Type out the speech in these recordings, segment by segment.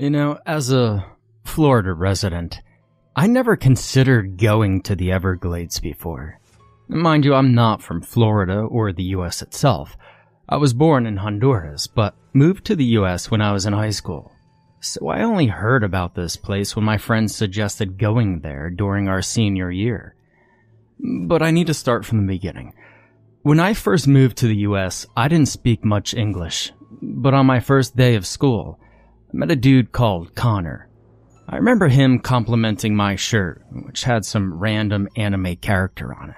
You know, as a Florida resident, I never considered going to the Everglades before. Mind you, I'm not from Florida or the US itself. I was born in Honduras, but moved to the US when I was in high school. So I only heard about this place when my friends suggested going there during our senior year. But I need to start from the beginning. When I first moved to the US, I didn't speak much English, but on my first day of school, I met a dude called Connor. I remember him complimenting my shirt, which had some random anime character on it.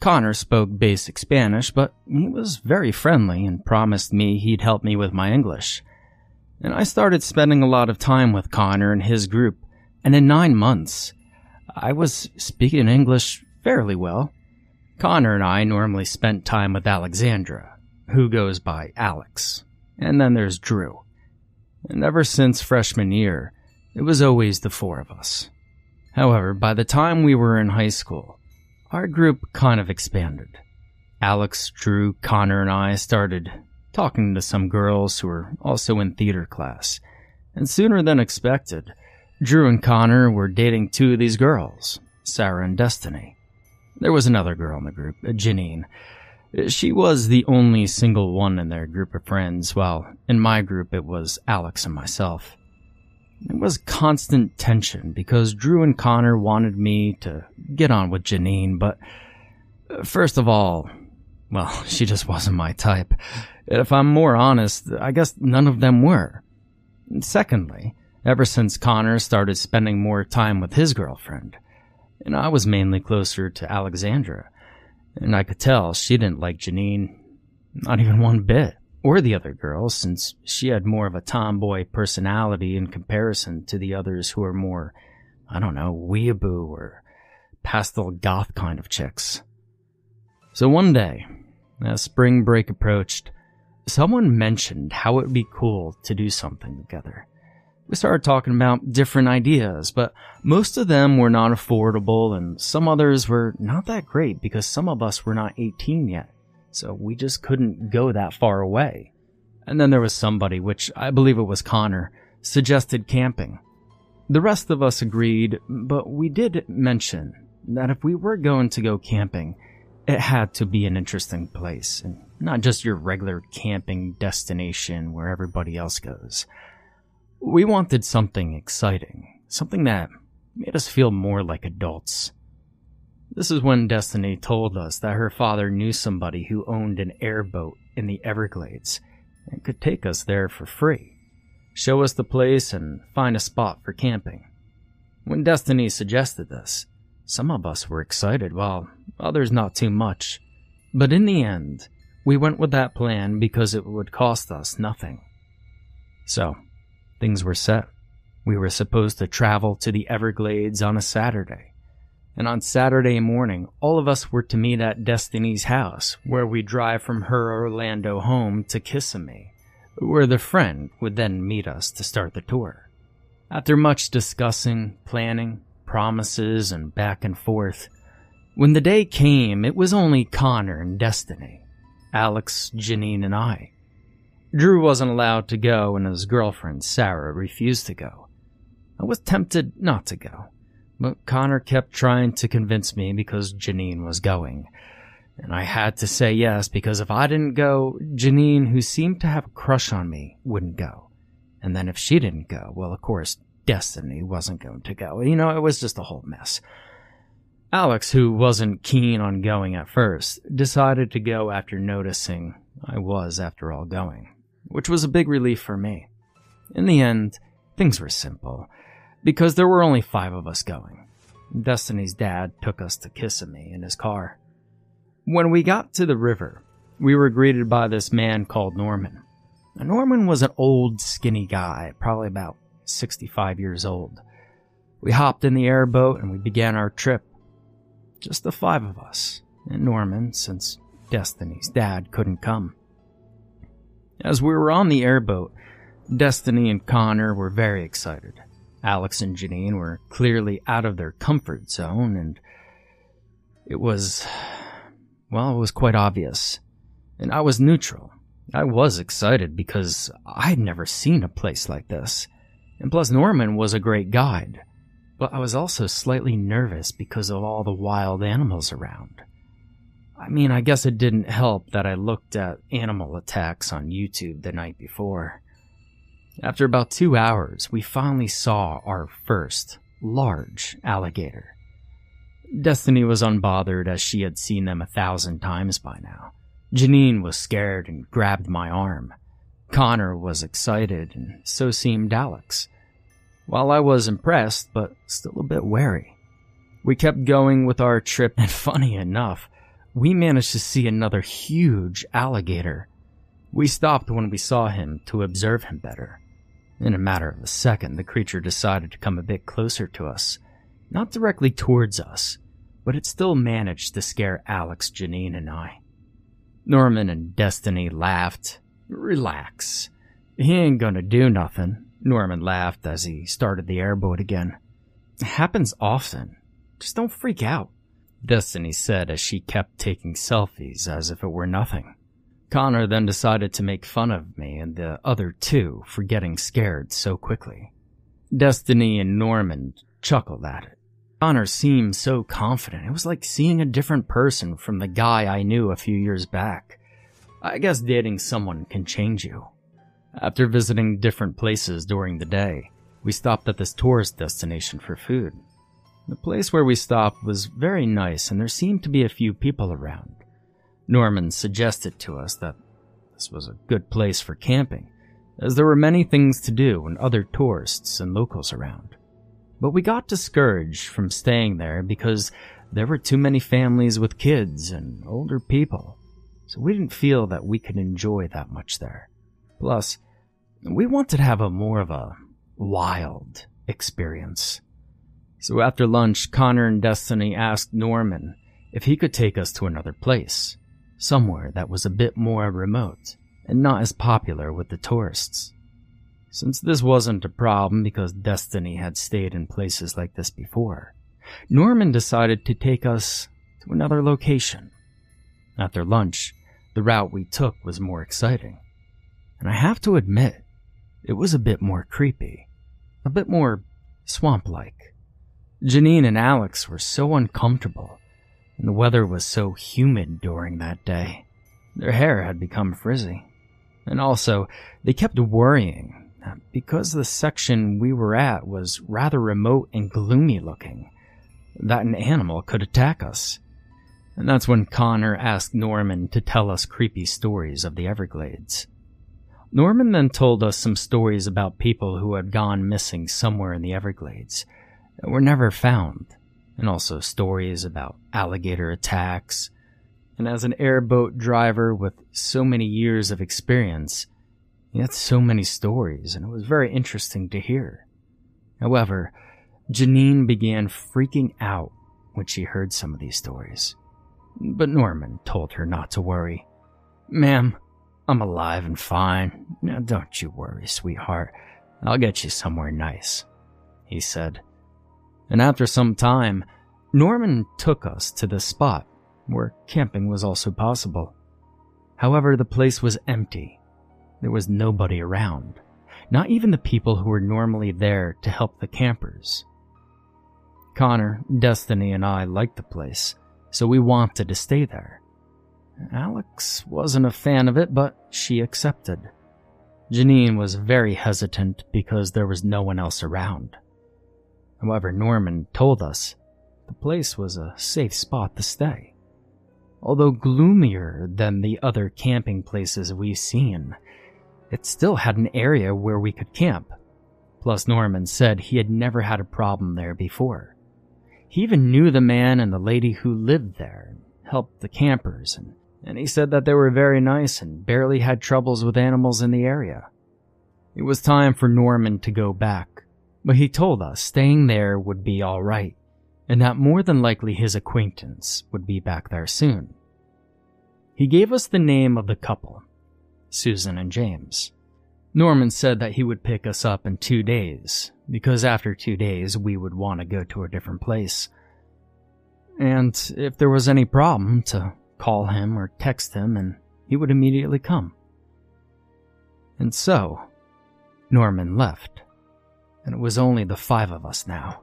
Connor spoke basic Spanish, but he was very friendly and promised me he'd help me with my English. And I started spending a lot of time with Connor and his group, and in nine months, I was speaking English fairly well. Connor and I normally spent time with Alexandra, who goes by Alex, and then there's Drew. And ever since freshman year, it was always the four of us. However, by the time we were in high school, our group kind of expanded. Alex, Drew, Connor, and I started talking to some girls who were also in theater class. And sooner than expected, Drew and Connor were dating two of these girls, Sarah and Destiny. There was another girl in the group, Janine. She was the only single one in their group of friends, while in my group it was Alex and myself. It was constant tension because Drew and Connor wanted me to get on with Janine, but uh, first of all, well, she just wasn't my type. If I'm more honest, I guess none of them were. Secondly, ever since Connor started spending more time with his girlfriend, and I was mainly closer to Alexandra, and I could tell she didn't like Janine, not even one bit or the other girls, since she had more of a tomboy personality in comparison to the others who are more, I don't know, weeaboo or pastel goth kind of chicks. So one day, as spring break approached, someone mentioned how it would be cool to do something together. We started talking about different ideas, but most of them were not affordable and some others were not that great because some of us were not 18 yet so we just couldn't go that far away. And then there was somebody, which I believe it was Connor, suggested camping. The rest of us agreed, but we did mention that if we were going to go camping, it had to be an interesting place and not just your regular camping destination where everybody else goes. We wanted something exciting, something that made us feel more like adults. This is when Destiny told us that her father knew somebody who owned an airboat in the Everglades and could take us there for free, show us the place, and find a spot for camping. When Destiny suggested this, some of us were excited while others not too much. But in the end, we went with that plan because it would cost us nothing. So, things were set. We were supposed to travel to the Everglades on a Saturday and on Saturday morning, all of us were to meet at Destiny's house, where we drive from her Orlando home to Kissimmee, where the friend would then meet us to start the tour. After much discussing, planning, promises, and back and forth, when the day came, it was only Connor and Destiny, Alex, Janine, and I. Drew wasn't allowed to go, and his girlfriend, Sarah, refused to go. I was tempted not to go but Connor kept trying to convince me because Janine was going. And I had to say yes because if I didn't go, Janine, who seemed to have a crush on me, wouldn't go. And then if she didn't go, well, of course, Destiny wasn't going to go. You know, it was just a whole mess. Alex, who wasn't keen on going at first, decided to go after noticing I was, after all, going, which was a big relief for me. In the end, things were simple because there were only five of us going. Destiny's dad took us to Kissimmee in his car. When we got to the river, we were greeted by this man called Norman. Now, Norman was an old, skinny guy, probably about 65 years old. We hopped in the airboat and we began our trip. Just the five of us, and Norman, since Destiny's dad couldn't come. As we were on the airboat, Destiny and Connor were very excited. Alex and Janine were clearly out of their comfort zone, and it was, well, it was quite obvious. And I was neutral. I was excited because I'd never seen a place like this. And plus, Norman was a great guide. But I was also slightly nervous because of all the wild animals around. I mean, I guess it didn't help that I looked at animal attacks on YouTube the night before. After about two hours, we finally saw our first large alligator. Destiny was unbothered as she had seen them a thousand times by now. Janine was scared and grabbed my arm. Connor was excited, and so seemed Alex. While I was impressed, but still a bit wary. We kept going with our trip, and funny enough, we managed to see another huge alligator. We stopped when we saw him to observe him better. In a matter of a second, the creature decided to come a bit closer to us. Not directly towards us, but it still managed to scare Alex, Janine, and I. Norman and Destiny laughed. Relax. He ain't gonna do nothing, Norman laughed as he started the airboat again. It happens often. Just don't freak out, Destiny said as she kept taking selfies as if it were nothing. Connor then decided to make fun of me and the other two for getting scared so quickly. Destiny and Norman chuckled at it. Connor seemed so confident. It was like seeing a different person from the guy I knew a few years back. I guess dating someone can change you. After visiting different places during the day, we stopped at this tourist destination for food. The place where we stopped was very nice and there seemed to be a few people around. Norman suggested to us that this was a good place for camping, as there were many things to do and other tourists and locals around. But we got discouraged from staying there because there were too many families with kids and older people, so we didn't feel that we could enjoy that much there. Plus, we wanted to have a more of a wild experience. So after lunch, Connor and Destiny asked Norman if he could take us to another place somewhere that was a bit more remote and not as popular with the tourists. Since this wasn't a problem because Destiny had stayed in places like this before, Norman decided to take us to another location. After lunch, the route we took was more exciting. And I have to admit, it was a bit more creepy, a bit more swamp like. Janine and Alex were so uncomfortable and the weather was so humid during that day. Their hair had become frizzy. And also, they kept worrying that because the section we were at was rather remote and gloomy looking, that an animal could attack us. And that's when Connor asked Norman to tell us creepy stories of the Everglades. Norman then told us some stories about people who had gone missing somewhere in the Everglades that were never found and also stories about alligator attacks. And as an airboat driver with so many years of experience, he had so many stories, and it was very interesting to hear. However, Janine began freaking out when she heard some of these stories. But Norman told her not to worry. Ma'am, I'm alive and fine. Now don't you worry, sweetheart. I'll get you somewhere nice, he said and after some time, Norman took us to the spot where camping was also possible. However, the place was empty. There was nobody around, not even the people who were normally there to help the campers. Connor, Destiny, and I liked the place, so we wanted to stay there. Alex wasn't a fan of it, but she accepted. Janine was very hesitant because there was no one else around. However, Norman told us the place was a safe spot to stay. Although gloomier than the other camping places we've seen, it still had an area where we could camp. Plus, Norman said he had never had a problem there before. He even knew the man and the lady who lived there and helped the campers, and, and he said that they were very nice and barely had troubles with animals in the area. It was time for Norman to go back, but he told us staying there would be alright, and that more than likely his acquaintance would be back there soon. He gave us the name of the couple, Susan and James. Norman said that he would pick us up in two days, because after two days we would want to go to a different place. And if there was any problem, to call him or text him and he would immediately come. And so, Norman left and it was only the five of us now.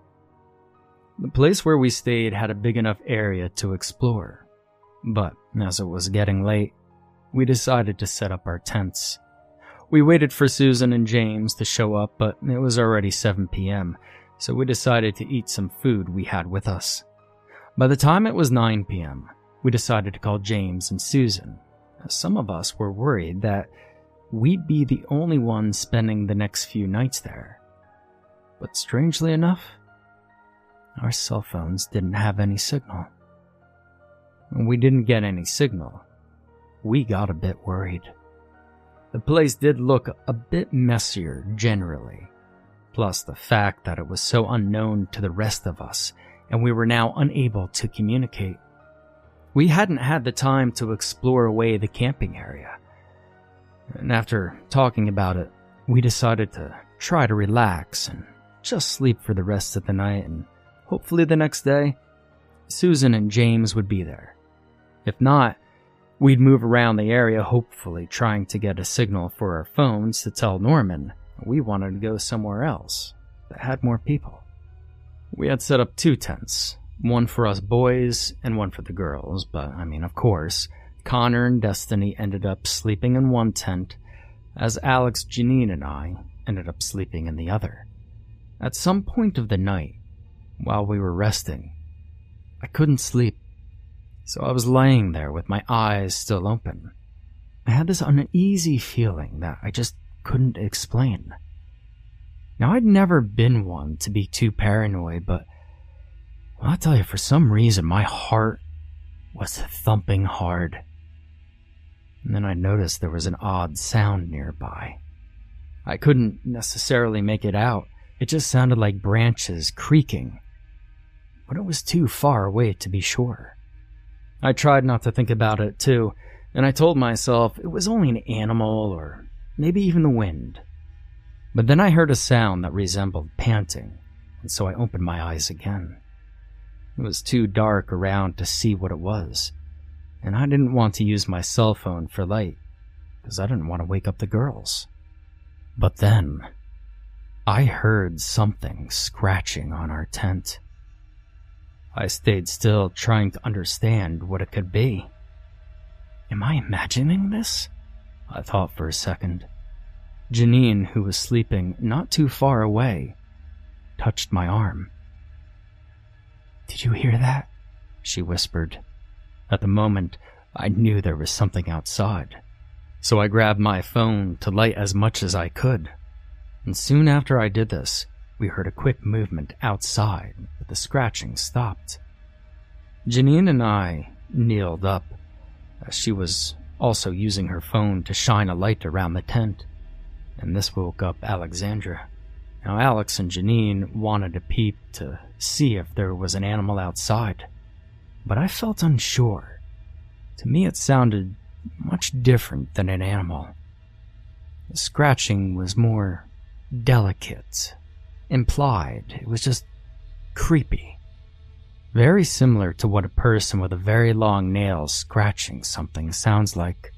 The place where we stayed had a big enough area to explore, but as it was getting late, we decided to set up our tents. We waited for Susan and James to show up, but it was already 7 p.m., so we decided to eat some food we had with us. By the time it was 9 p.m., we decided to call James and Susan. Some of us were worried that we'd be the only ones spending the next few nights there. But strangely enough, our cell phones didn't have any signal. When we didn't get any signal, we got a bit worried. The place did look a bit messier generally, plus the fact that it was so unknown to the rest of us and we were now unable to communicate. We hadn't had the time to explore away the camping area. And after talking about it, we decided to try to relax and just sleep for the rest of the night and hopefully the next day, Susan and James would be there. If not, we'd move around the area hopefully trying to get a signal for our phones to tell Norman we wanted to go somewhere else that had more people. We had set up two tents, one for us boys and one for the girls, but I mean, of course, Connor and Destiny ended up sleeping in one tent, as Alex, Janine, and I ended up sleeping in the other. At some point of the night, while we were resting, I couldn't sleep, so I was lying there with my eyes still open. I had this uneasy feeling that I just couldn't explain. Now, I'd never been one to be too paranoid, but I'll tell you, for some reason, my heart was thumping hard. And then I noticed there was an odd sound nearby. I couldn't necessarily make it out. It just sounded like branches creaking. But it was too far away to be sure. I tried not to think about it, too, and I told myself it was only an animal or maybe even the wind. But then I heard a sound that resembled panting, and so I opened my eyes again. It was too dark around to see what it was, and I didn't want to use my cell phone for light, because I didn't want to wake up the girls. But then, I heard something scratching on our tent. I stayed still, trying to understand what it could be. Am I imagining this? I thought for a second. Janine, who was sleeping not too far away, touched my arm. Did you hear that? She whispered. At the moment, I knew there was something outside, so I grabbed my phone to light as much as I could. And soon after I did this, we heard a quick movement outside, but the scratching stopped. Janine and I kneeled up, as she was also using her phone to shine a light around the tent and this woke up Alexandra. Now, Alex and Janine wanted to peep to see if there was an animal outside, but I felt unsure. To me, it sounded much different than an animal. The scratching was more delicate, implied. It was just creepy. Very similar to what a person with a very long nail scratching something sounds like.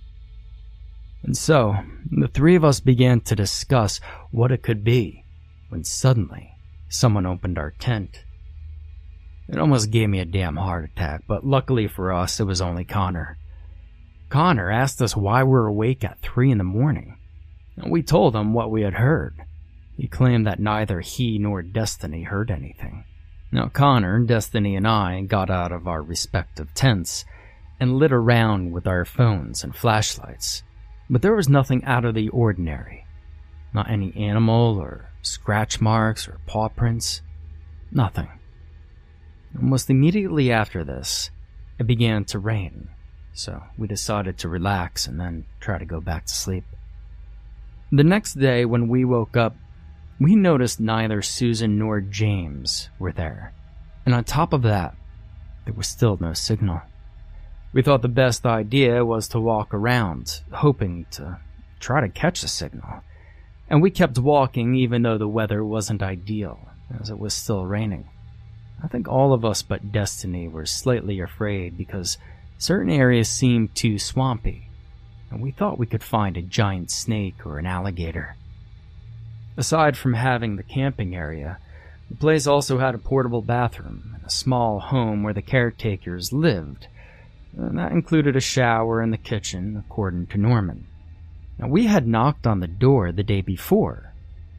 And so, the three of us began to discuss what it could be when suddenly someone opened our tent. It almost gave me a damn heart attack, but luckily for us, it was only Connor. Connor asked us why we were awake at 3 in the morning, and we told him what we had heard. He claimed that neither he nor Destiny heard anything. Now, Connor, Destiny, and I got out of our respective tents and lit around with our phones and flashlights. But there was nothing out of the ordinary. Not any animal or scratch marks or paw prints. Nothing. Almost immediately after this, it began to rain, so we decided to relax and then try to go back to sleep. The next day, when we woke up, we noticed neither Susan nor James were there, and on top of that, there was still no signal. We thought the best idea was to walk around, hoping to try to catch a signal. And we kept walking even though the weather wasn't ideal, as it was still raining. I think all of us but Destiny were slightly afraid because certain areas seemed too swampy, and we thought we could find a giant snake or an alligator. Aside from having the camping area, the place also had a portable bathroom and a small home where the caretakers lived. And that included a shower in the kitchen, according to Norman. Now, we had knocked on the door the day before,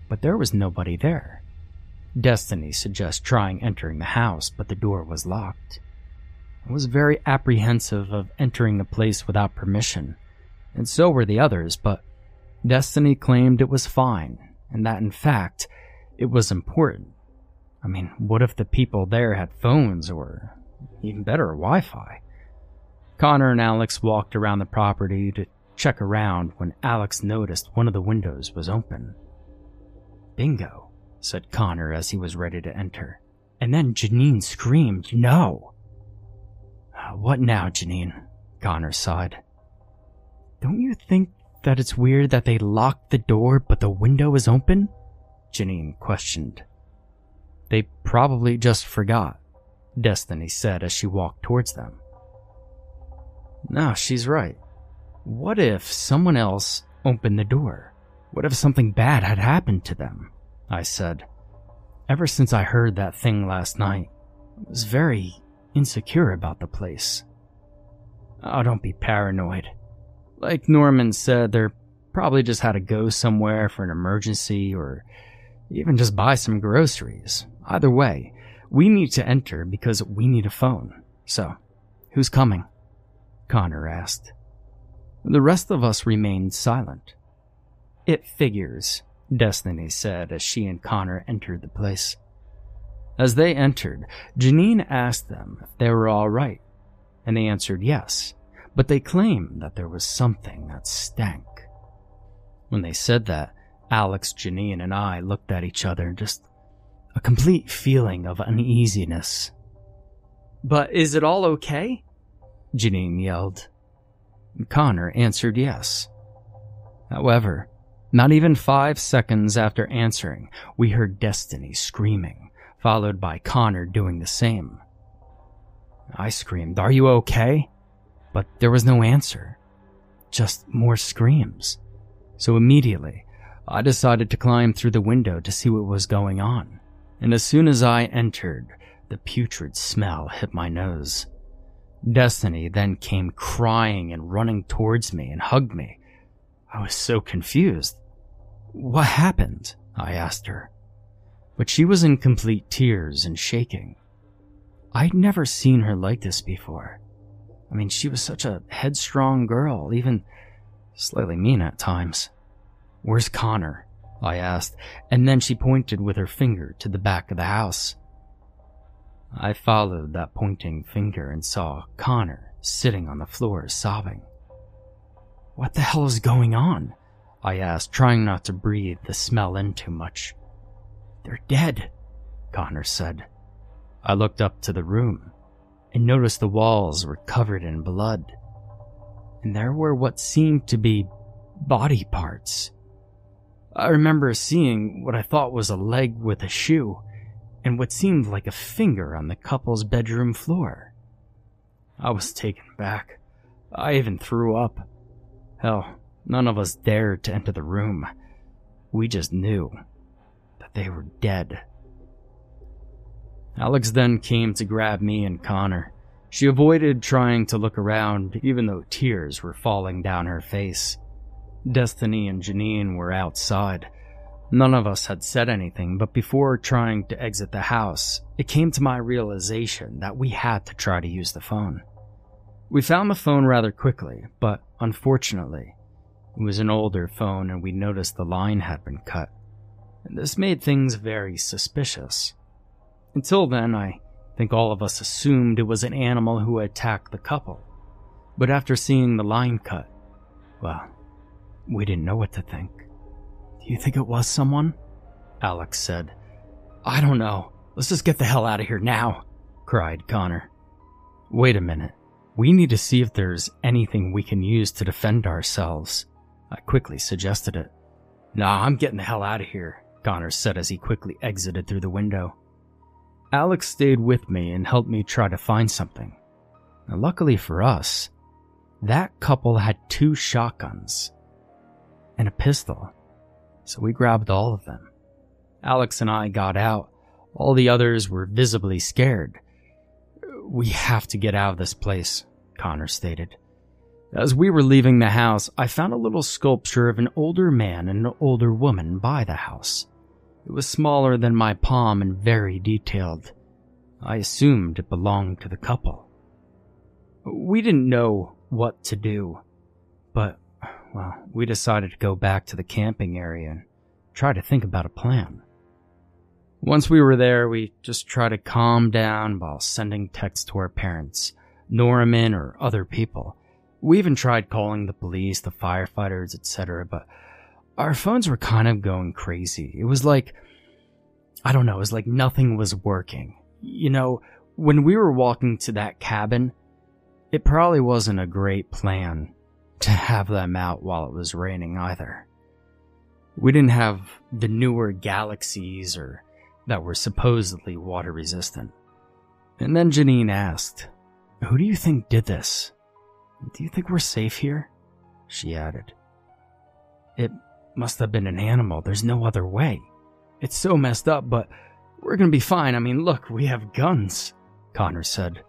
but there was nobody there. Destiny suggests trying entering the house, but the door was locked. I was very apprehensive of entering the place without permission, and so were the others, but Destiny claimed it was fine, and that in fact, it was important. I mean, what if the people there had phones or even better, Wi Fi? Connor and Alex walked around the property to check around when Alex noticed one of the windows was open. Bingo, said Connor as he was ready to enter. And then Janine screamed, No! What now, Janine? Connor sighed. Don't you think that it's weird that they locked the door but the window is open? Janine questioned. They probably just forgot, Destiny said as she walked towards them. No, she's right. What if someone else opened the door? What if something bad had happened to them? I said. Ever since I heard that thing last night, I was very insecure about the place. Oh, don't be paranoid. Like Norman said, they're probably just had to go somewhere for an emergency or even just buy some groceries. Either way, we need to enter because we need a phone. So, who's coming? Connor asked. The rest of us remained silent. It figures, Destiny said as she and Connor entered the place. As they entered, Janine asked them if they were all right, and they answered yes but they claimed that there was something that stank. When they said that, Alex, Janine, and I looked at each other, just a complete feeling of uneasiness. But is it all okay? Janine yelled. Connor answered yes. However, not even five seconds after answering, we heard Destiny screaming, followed by Connor doing the same. I screamed, Are you okay? But there was no answer. Just more screams. So immediately, I decided to climb through the window to see what was going on. And as soon as I entered, the putrid smell hit my nose. Destiny then came crying and running towards me and hugged me. I was so confused. What happened? I asked her. But she was in complete tears and shaking. I'd never seen her like this before. I mean, she was such a headstrong girl, even slightly mean at times. Where's Connor? I asked, and then she pointed with her finger to the back of the house. I followed that pointing finger and saw Connor sitting on the floor sobbing. What the hell is going on? I asked, trying not to breathe the smell in too much. They're dead, Connor said. I looked up to the room and noticed the walls were covered in blood. And there were what seemed to be body parts. I remember seeing what I thought was a leg with a shoe, and what seemed like a finger on the couple's bedroom floor. I was taken back. I even threw up. Hell, none of us dared to enter the room. We just knew that they were dead. Alex then came to grab me and Connor. She avoided trying to look around, even though tears were falling down her face. Destiny and Janine were outside. None of us had said anything, but before trying to exit the house, it came to my realization that we had to try to use the phone. We found the phone rather quickly, but unfortunately, it was an older phone and we noticed the line had been cut. This made things very suspicious. Until then, I think all of us assumed it was an animal who attacked the couple. But after seeing the line cut, well, we didn't know what to think. Do you think it was someone? Alex said. I don't know. Let's just get the hell out of here now, cried Connor. Wait a minute. We need to see if there's anything we can use to defend ourselves. I quickly suggested it. Nah, I'm getting the hell out of here, Connor said as he quickly exited through the window. Alex stayed with me and helped me try to find something. Now, luckily for us, that couple had two shotguns and a pistol. so we grabbed all of them. Alex and I got out. All the others were visibly scared. We have to get out of this place, Connor stated. As we were leaving the house, I found a little sculpture of an older man and an older woman by the house. It was smaller than my palm and very detailed. I assumed it belonged to the couple. We didn't know what to do, but, well, we decided to go back to the camping area and try to think about a plan. Once we were there, we just tried to calm down while sending texts to our parents, Norman, or other people. We even tried calling the police, the firefighters, etc., but our phones were kind of going crazy. It was like, I don't know, it was like nothing was working. You know, when we were walking to that cabin, it probably wasn't a great plan to have them out while it was raining either. We didn't have the newer galaxies or that were supposedly water resistant. And then Janine asked, Who do you think did this? Do you think we're safe here? She added. It must have been an animal. There's no other way. It's so messed up, but we're gonna be fine. I mean, look, we have guns, Connor said.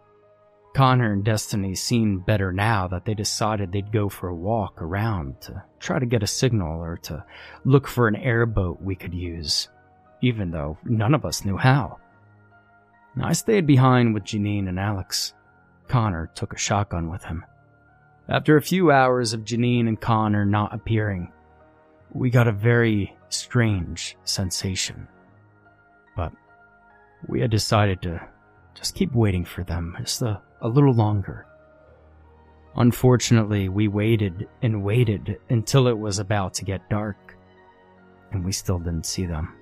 Connor and Destiny seemed better now that they decided they'd go for a walk around to try to get a signal or to look for an airboat we could use, even though none of us knew how. I stayed behind with Janine and Alex. Connor took a shotgun with him. After a few hours of Janine and Connor not appearing, we got a very strange sensation. But we had decided to just keep waiting for them just a, a little longer. Unfortunately, we waited and waited until it was about to get dark, and we still didn't see them.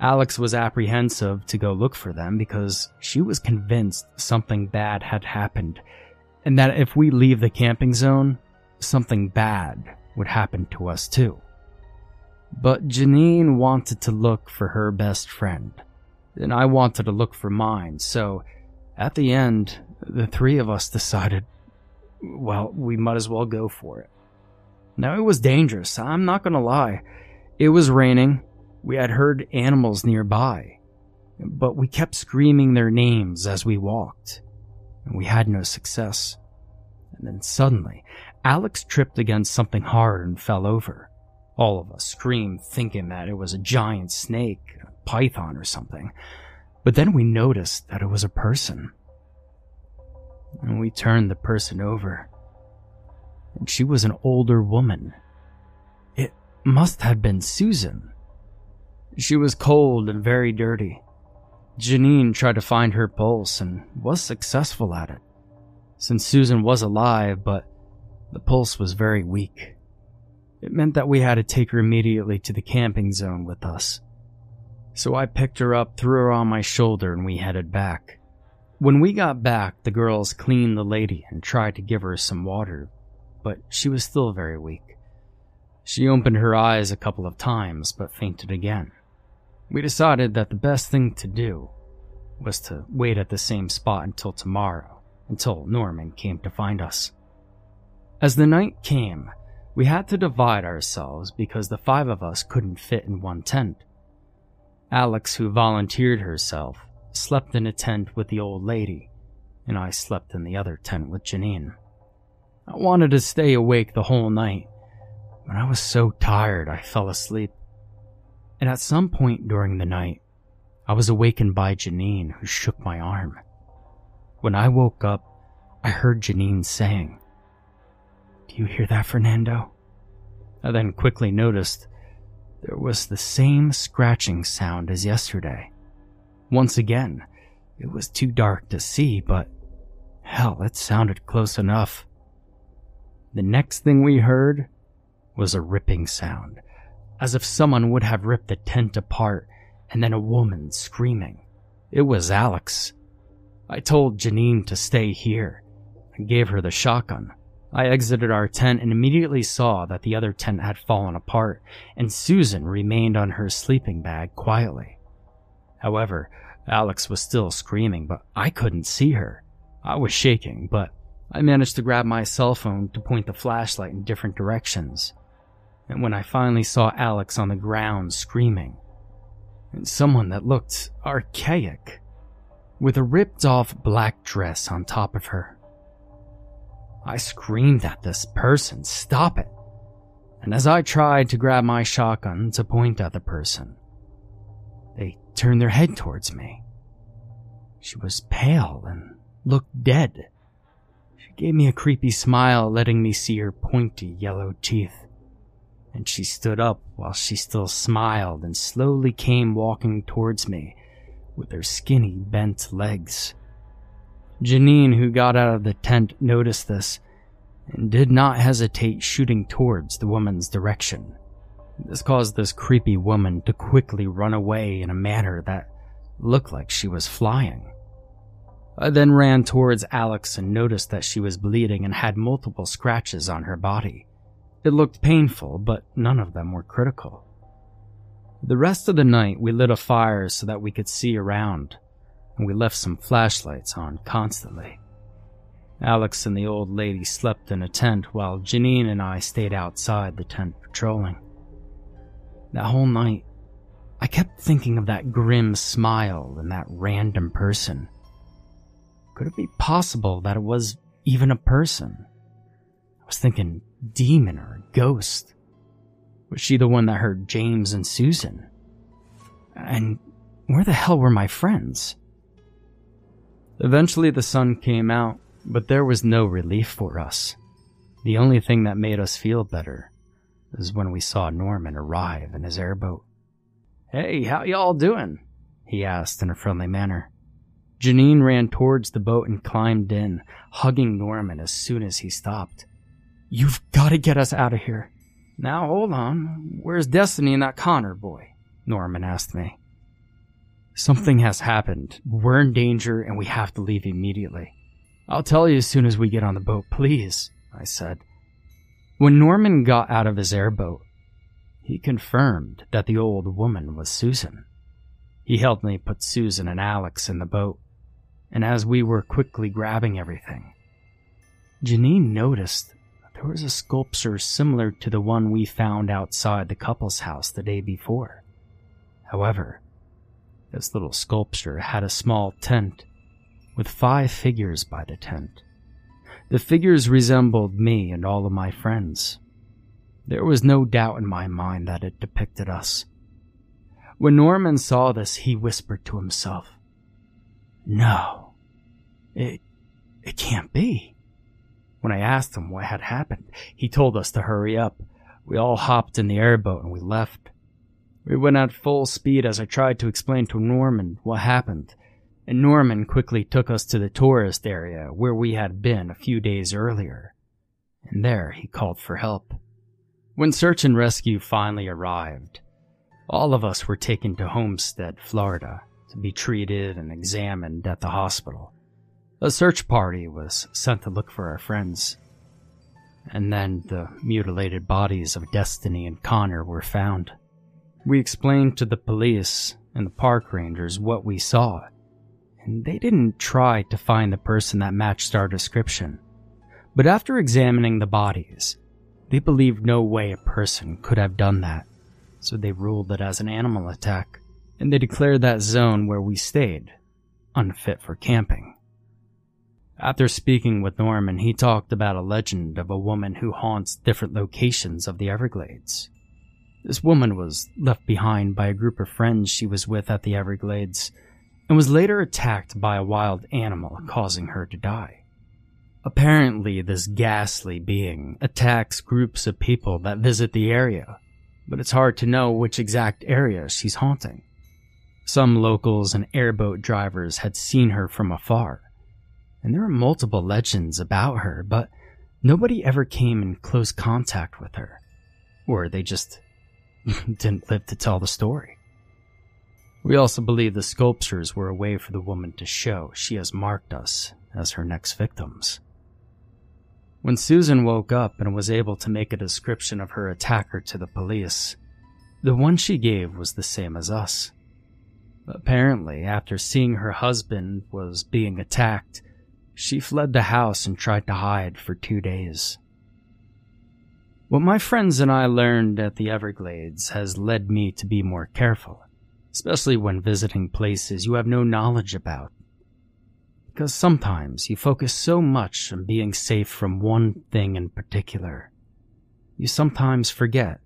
Alex was apprehensive to go look for them because she was convinced something bad had happened and that if we leave the camping zone, something bad would happen to us too. But Janine wanted to look for her best friend, and I wanted to look for mine, so at the end, the three of us decided, well, we might as well go for it. Now, it was dangerous, I'm not gonna lie. It was raining, we had heard animals nearby, but we kept screaming their names as we walked and we had no success. And then suddenly, Alex tripped against something hard and fell over. All of us screamed, thinking that it was a giant snake, a python, or something. But then we noticed that it was a person. And we turned the person over. And she was an older woman. It must have been Susan. She was cold and very dirty. Janine tried to find her pulse and was successful at it, since Susan was alive, but the pulse was very weak. It meant that we had to take her immediately to the camping zone with us. So I picked her up, threw her on my shoulder, and we headed back. When we got back, the girls cleaned the lady and tried to give her some water, but she was still very weak. She opened her eyes a couple of times, but fainted again we decided that the best thing to do was to wait at the same spot until tomorrow, until Norman came to find us. As the night came, we had to divide ourselves because the five of us couldn't fit in one tent. Alex, who volunteered herself, slept in a tent with the old lady, and I slept in the other tent with Janine. I wanted to stay awake the whole night, but I was so tired I fell asleep and at some point during the night, I was awakened by Janine, who shook my arm. When I woke up, I heard Janine saying, Do you hear that, Fernando? I then quickly noticed there was the same scratching sound as yesterday. Once again, it was too dark to see, but hell, it sounded close enough. The next thing we heard was a ripping sound as if someone would have ripped the tent apart, and then a woman screaming. It was Alex. I told Janine to stay here and gave her the shotgun. I exited our tent and immediately saw that the other tent had fallen apart, and Susan remained on her sleeping bag quietly. However, Alex was still screaming, but I couldn't see her. I was shaking, but I managed to grab my cell phone to point the flashlight in different directions and when I finally saw Alex on the ground screaming, and someone that looked archaic, with a ripped off black dress on top of her. I screamed at this person, stop it. And as I tried to grab my shotgun to point at the person, they turned their head towards me. She was pale and looked dead. She gave me a creepy smile, letting me see her pointy yellow teeth. And she stood up while she still smiled and slowly came walking towards me with her skinny, bent legs. Janine, who got out of the tent, noticed this and did not hesitate shooting towards the woman's direction. This caused this creepy woman to quickly run away in a manner that looked like she was flying. I then ran towards Alex and noticed that she was bleeding and had multiple scratches on her body. It looked painful, but none of them were critical. The rest of the night, we lit a fire so that we could see around, and we left some flashlights on constantly. Alex and the old lady slept in a tent while Janine and I stayed outside the tent patrolling. That whole night, I kept thinking of that grim smile and that random person. Could it be possible that it was even a person? I was thinking demon or ghost. Was she the one that hurt James and Susan? And where the hell were my friends? Eventually, the sun came out, but there was no relief for us. The only thing that made us feel better is when we saw Norman arrive in his airboat. Hey, how y'all doing? he asked in a friendly manner. Janine ran towards the boat and climbed in, hugging Norman as soon as he stopped. You've got to get us out of here. Now hold on. Where's Destiny and that Connor boy? Norman asked me. Something has happened. We're in danger and we have to leave immediately. I'll tell you as soon as we get on the boat, please, I said. When Norman got out of his airboat, he confirmed that the old woman was Susan. He helped me put Susan and Alex in the boat, and as we were quickly grabbing everything, Janine noticed there was a sculpture similar to the one we found outside the couple's house the day before. However, this little sculpture had a small tent with five figures by the tent. The figures resembled me and all of my friends. There was no doubt in my mind that it depicted us. When Norman saw this, he whispered to himself, No, it, it can't be. When I asked him what had happened, he told us to hurry up. We all hopped in the airboat and we left. We went at full speed as I tried to explain to Norman what happened and Norman quickly took us to the tourist area where we had been a few days earlier. And there he called for help. When search and rescue finally arrived, all of us were taken to Homestead, Florida, to be treated and examined at the hospital. A search party was sent to look for our friends. And then the mutilated bodies of Destiny and Connor were found. We explained to the police and the park rangers what we saw and they didn't try to find the person that matched our description. But after examining the bodies, they believed no way a person could have done that, so they ruled it as an animal attack, and they declared that zone where we stayed unfit for camping. After speaking with Norman, he talked about a legend of a woman who haunts different locations of the Everglades. This woman was left behind by a group of friends she was with at the Everglades and was later attacked by a wild animal, causing her to die. Apparently, this ghastly being attacks groups of people that visit the area, but it's hard to know which exact area she's haunting. Some locals and airboat drivers had seen her from afar, and there are multiple legends about her, but nobody ever came in close contact with her, or they just didn't live to tell the story. We also believe the sculptures were a way for the woman to show she has marked us as her next victims. When Susan woke up and was able to make a description of her attacker to the police, the one she gave was the same as us. Apparently, after seeing her husband was being attacked, she fled the house and tried to hide for two days. What my friends and I learned at the Everglades has led me to be more careful, especially when visiting places you have no knowledge about. Because sometimes you focus so much on being safe from one thing in particular, you sometimes forget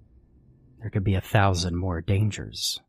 there could be a thousand more dangers.